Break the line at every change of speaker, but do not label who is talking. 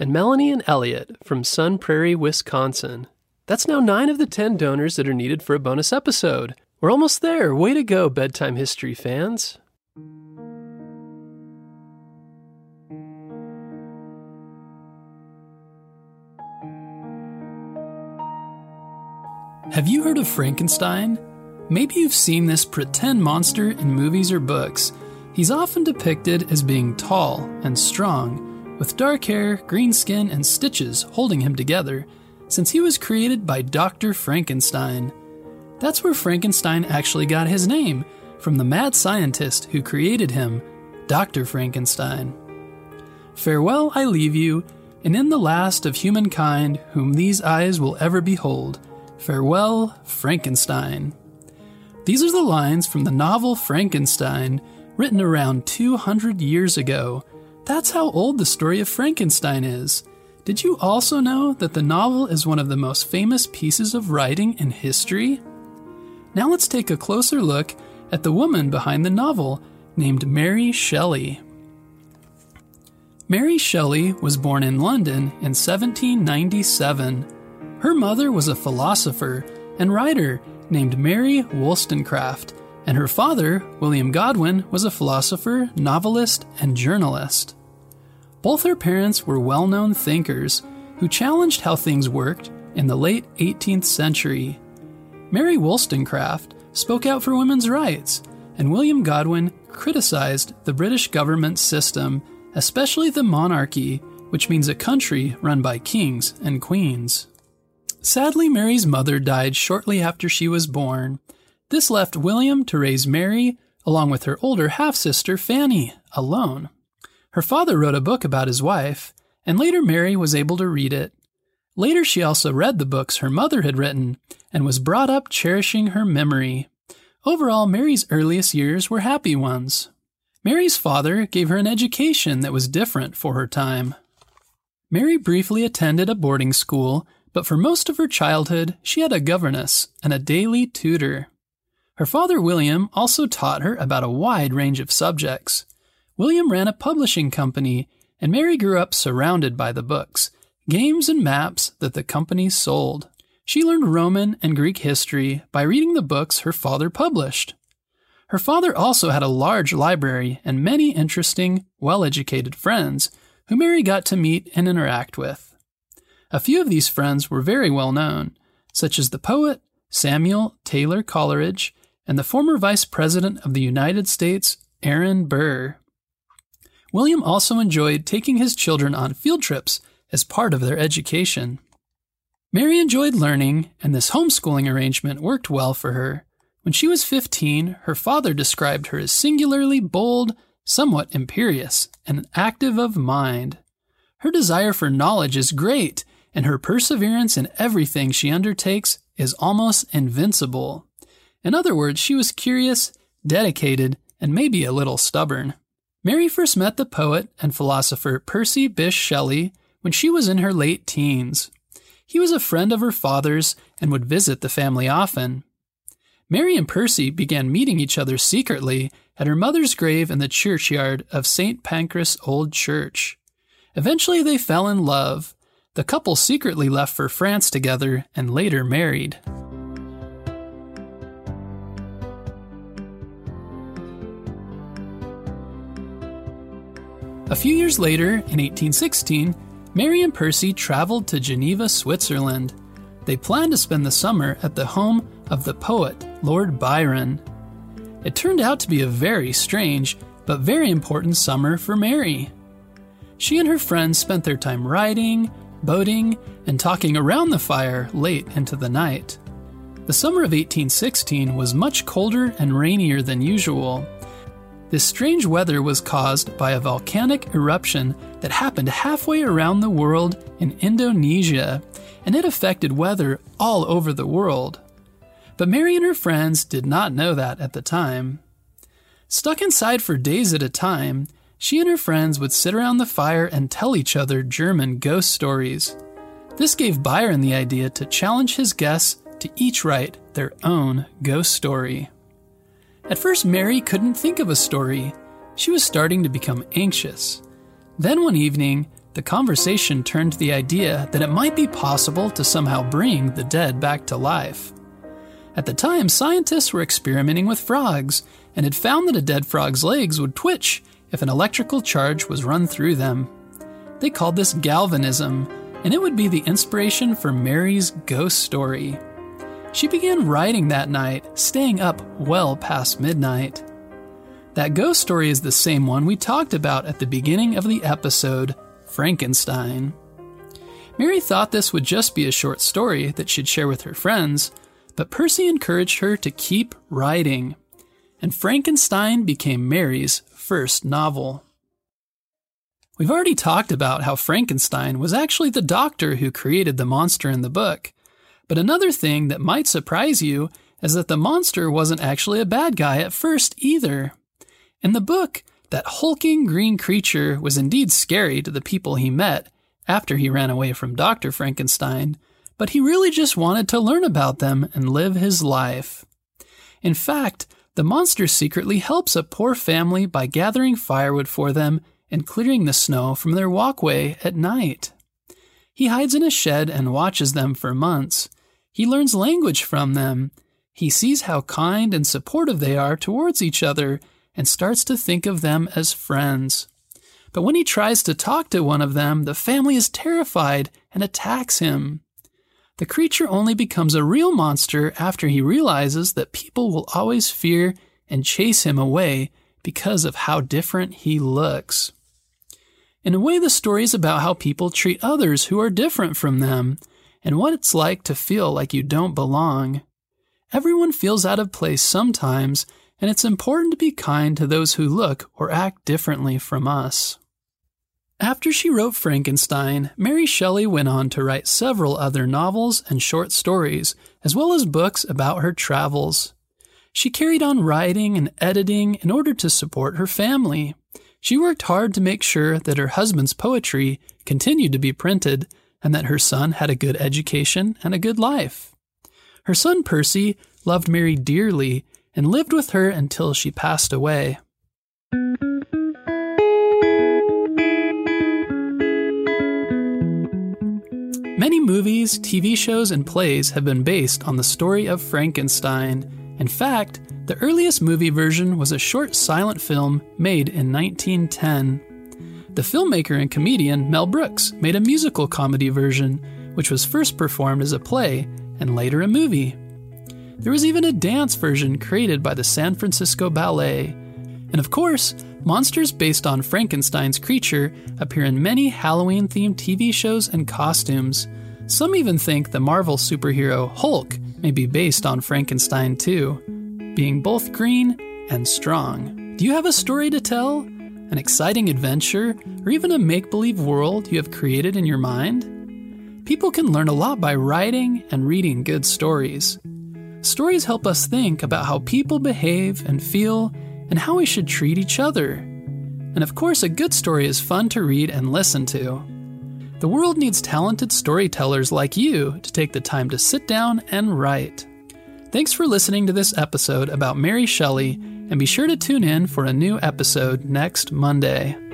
and Melanie and Elliot from Sun Prairie, Wisconsin. That's now nine of the 10 donors that are needed for a bonus episode. We're almost there. Way to go, bedtime history fans.
Have you heard of Frankenstein? Maybe you've seen this pretend monster in movies or books. He's often depicted as being tall and strong, with dark hair, green skin, and stitches holding him together, since he was created by Dr. Frankenstein. That's where Frankenstein actually got his name, from the mad scientist who created him, Dr. Frankenstein. Farewell, I leave you, and in the last of humankind, whom these eyes will ever behold, farewell, Frankenstein. These are the lines from the novel Frankenstein, written around 200 years ago. That's how old the story of Frankenstein is. Did you also know that the novel is one of the most famous pieces of writing in history? Now let's take a closer look at the woman behind the novel, named Mary Shelley. Mary Shelley was born in London in 1797. Her mother was a philosopher and writer named Mary Wollstonecraft, and her father, William Godwin, was a philosopher, novelist, and journalist. Both her parents were well known thinkers who challenged how things worked in the late 18th century. Mary Wollstonecraft spoke out for women's rights, and William Godwin criticized the British government system, especially the monarchy, which means a country run by kings and queens. Sadly, Mary's mother died shortly after she was born. This left William to raise Mary, along with her older half sister Fanny, alone. Her father wrote a book about his wife, and later Mary was able to read it. Later, she also read the books her mother had written and was brought up cherishing her memory. Overall, Mary's earliest years were happy ones. Mary's father gave her an education that was different for her time. Mary briefly attended a boarding school, but for most of her childhood, she had a governess and a daily tutor. Her father, William, also taught her about a wide range of subjects. William ran a publishing company, and Mary grew up surrounded by the books, games, and maps that the company sold. She learned Roman and Greek history by reading the books her father published. Her father also had a large library and many interesting, well educated friends who Mary got to meet and interact with. A few of these friends were very well known, such as the poet Samuel Taylor Coleridge and the former Vice President of the United States, Aaron Burr. William also enjoyed taking his children on field trips as part of their education. Mary enjoyed learning, and this homeschooling arrangement worked well for her. When she was 15, her father described her as singularly bold, somewhat imperious, and active of mind. Her desire for knowledge is great, and her perseverance in everything she undertakes is almost invincible. In other words, she was curious, dedicated, and maybe a little stubborn. Mary first met the poet and philosopher Percy Bysshe Shelley when she was in her late teens. He was a friend of her father's and would visit the family often. Mary and Percy began meeting each other secretly at her mother's grave in the churchyard of St. Pancras Old Church. Eventually, they fell in love. The couple secretly left for France together and later married. A few years later, in 1816, Mary and Percy traveled to Geneva, Switzerland. They planned to spend the summer at the home of the poet Lord Byron. It turned out to be a very strange but very important summer for Mary. She and her friends spent their time riding, boating, and talking around the fire late into the night. The summer of 1816 was much colder and rainier than usual. This strange weather was caused by a volcanic eruption that happened halfway around the world in Indonesia, and it affected weather all over the world. But Mary and her friends did not know that at the time. Stuck inside for days at a time, she and her friends would sit around the fire and tell each other German ghost stories. This gave Byron the idea to challenge his guests to each write their own ghost story. At first, Mary couldn't think of a story. She was starting to become anxious. Then one evening, the conversation turned to the idea that it might be possible to somehow bring the dead back to life. At the time, scientists were experimenting with frogs and had found that a dead frog's legs would twitch if an electrical charge was run through them. They called this galvanism, and it would be the inspiration for Mary's ghost story. She began writing that night, staying up well past midnight. That ghost story is the same one we talked about at the beginning of the episode Frankenstein. Mary thought this would just be a short story that she'd share with her friends, but Percy encouraged her to keep writing, and Frankenstein became Mary's first novel. We've already talked about how Frankenstein was actually the doctor who created the monster in the book. But another thing that might surprise you is that the monster wasn't actually a bad guy at first either. In the book, that hulking green creature was indeed scary to the people he met after he ran away from Dr. Frankenstein, but he really just wanted to learn about them and live his life. In fact, the monster secretly helps a poor family by gathering firewood for them and clearing the snow from their walkway at night. He hides in a shed and watches them for months. He learns language from them. He sees how kind and supportive they are towards each other and starts to think of them as friends. But when he tries to talk to one of them, the family is terrified and attacks him. The creature only becomes a real monster after he realizes that people will always fear and chase him away because of how different he looks. In a way, the story is about how people treat others who are different from them and what it's like to feel like you don't belong. Everyone feels out of place sometimes, and it's important to be kind to those who look or act differently from us. After she wrote Frankenstein, Mary Shelley went on to write several other novels and short stories, as well as books about her travels. She carried on writing and editing in order to support her family. She worked hard to make sure that her husband's poetry continued to be printed and that her son had a good education and a good life. Her son Percy loved Mary dearly and lived with her until she passed away. Many movies, TV shows, and plays have been based on the story of Frankenstein. In fact, the earliest movie version was a short silent film made in 1910. The filmmaker and comedian Mel Brooks made a musical comedy version, which was first performed as a play and later a movie. There was even a dance version created by the San Francisco Ballet. And of course, Monsters based on Frankenstein's creature appear in many Halloween themed TV shows and costumes. Some even think the Marvel superhero Hulk may be based on Frankenstein too, being both green and strong. Do you have a story to tell? An exciting adventure, or even a make believe world you have created in your mind? People can learn a lot by writing and reading good stories. Stories help us think about how people behave and feel and how we should treat each other. And of course, a good story is fun to read and listen to. The world needs talented storytellers like you to take the time to sit down and write. Thanks for listening to this episode about Mary Shelley, and be sure to tune in for a new episode next Monday.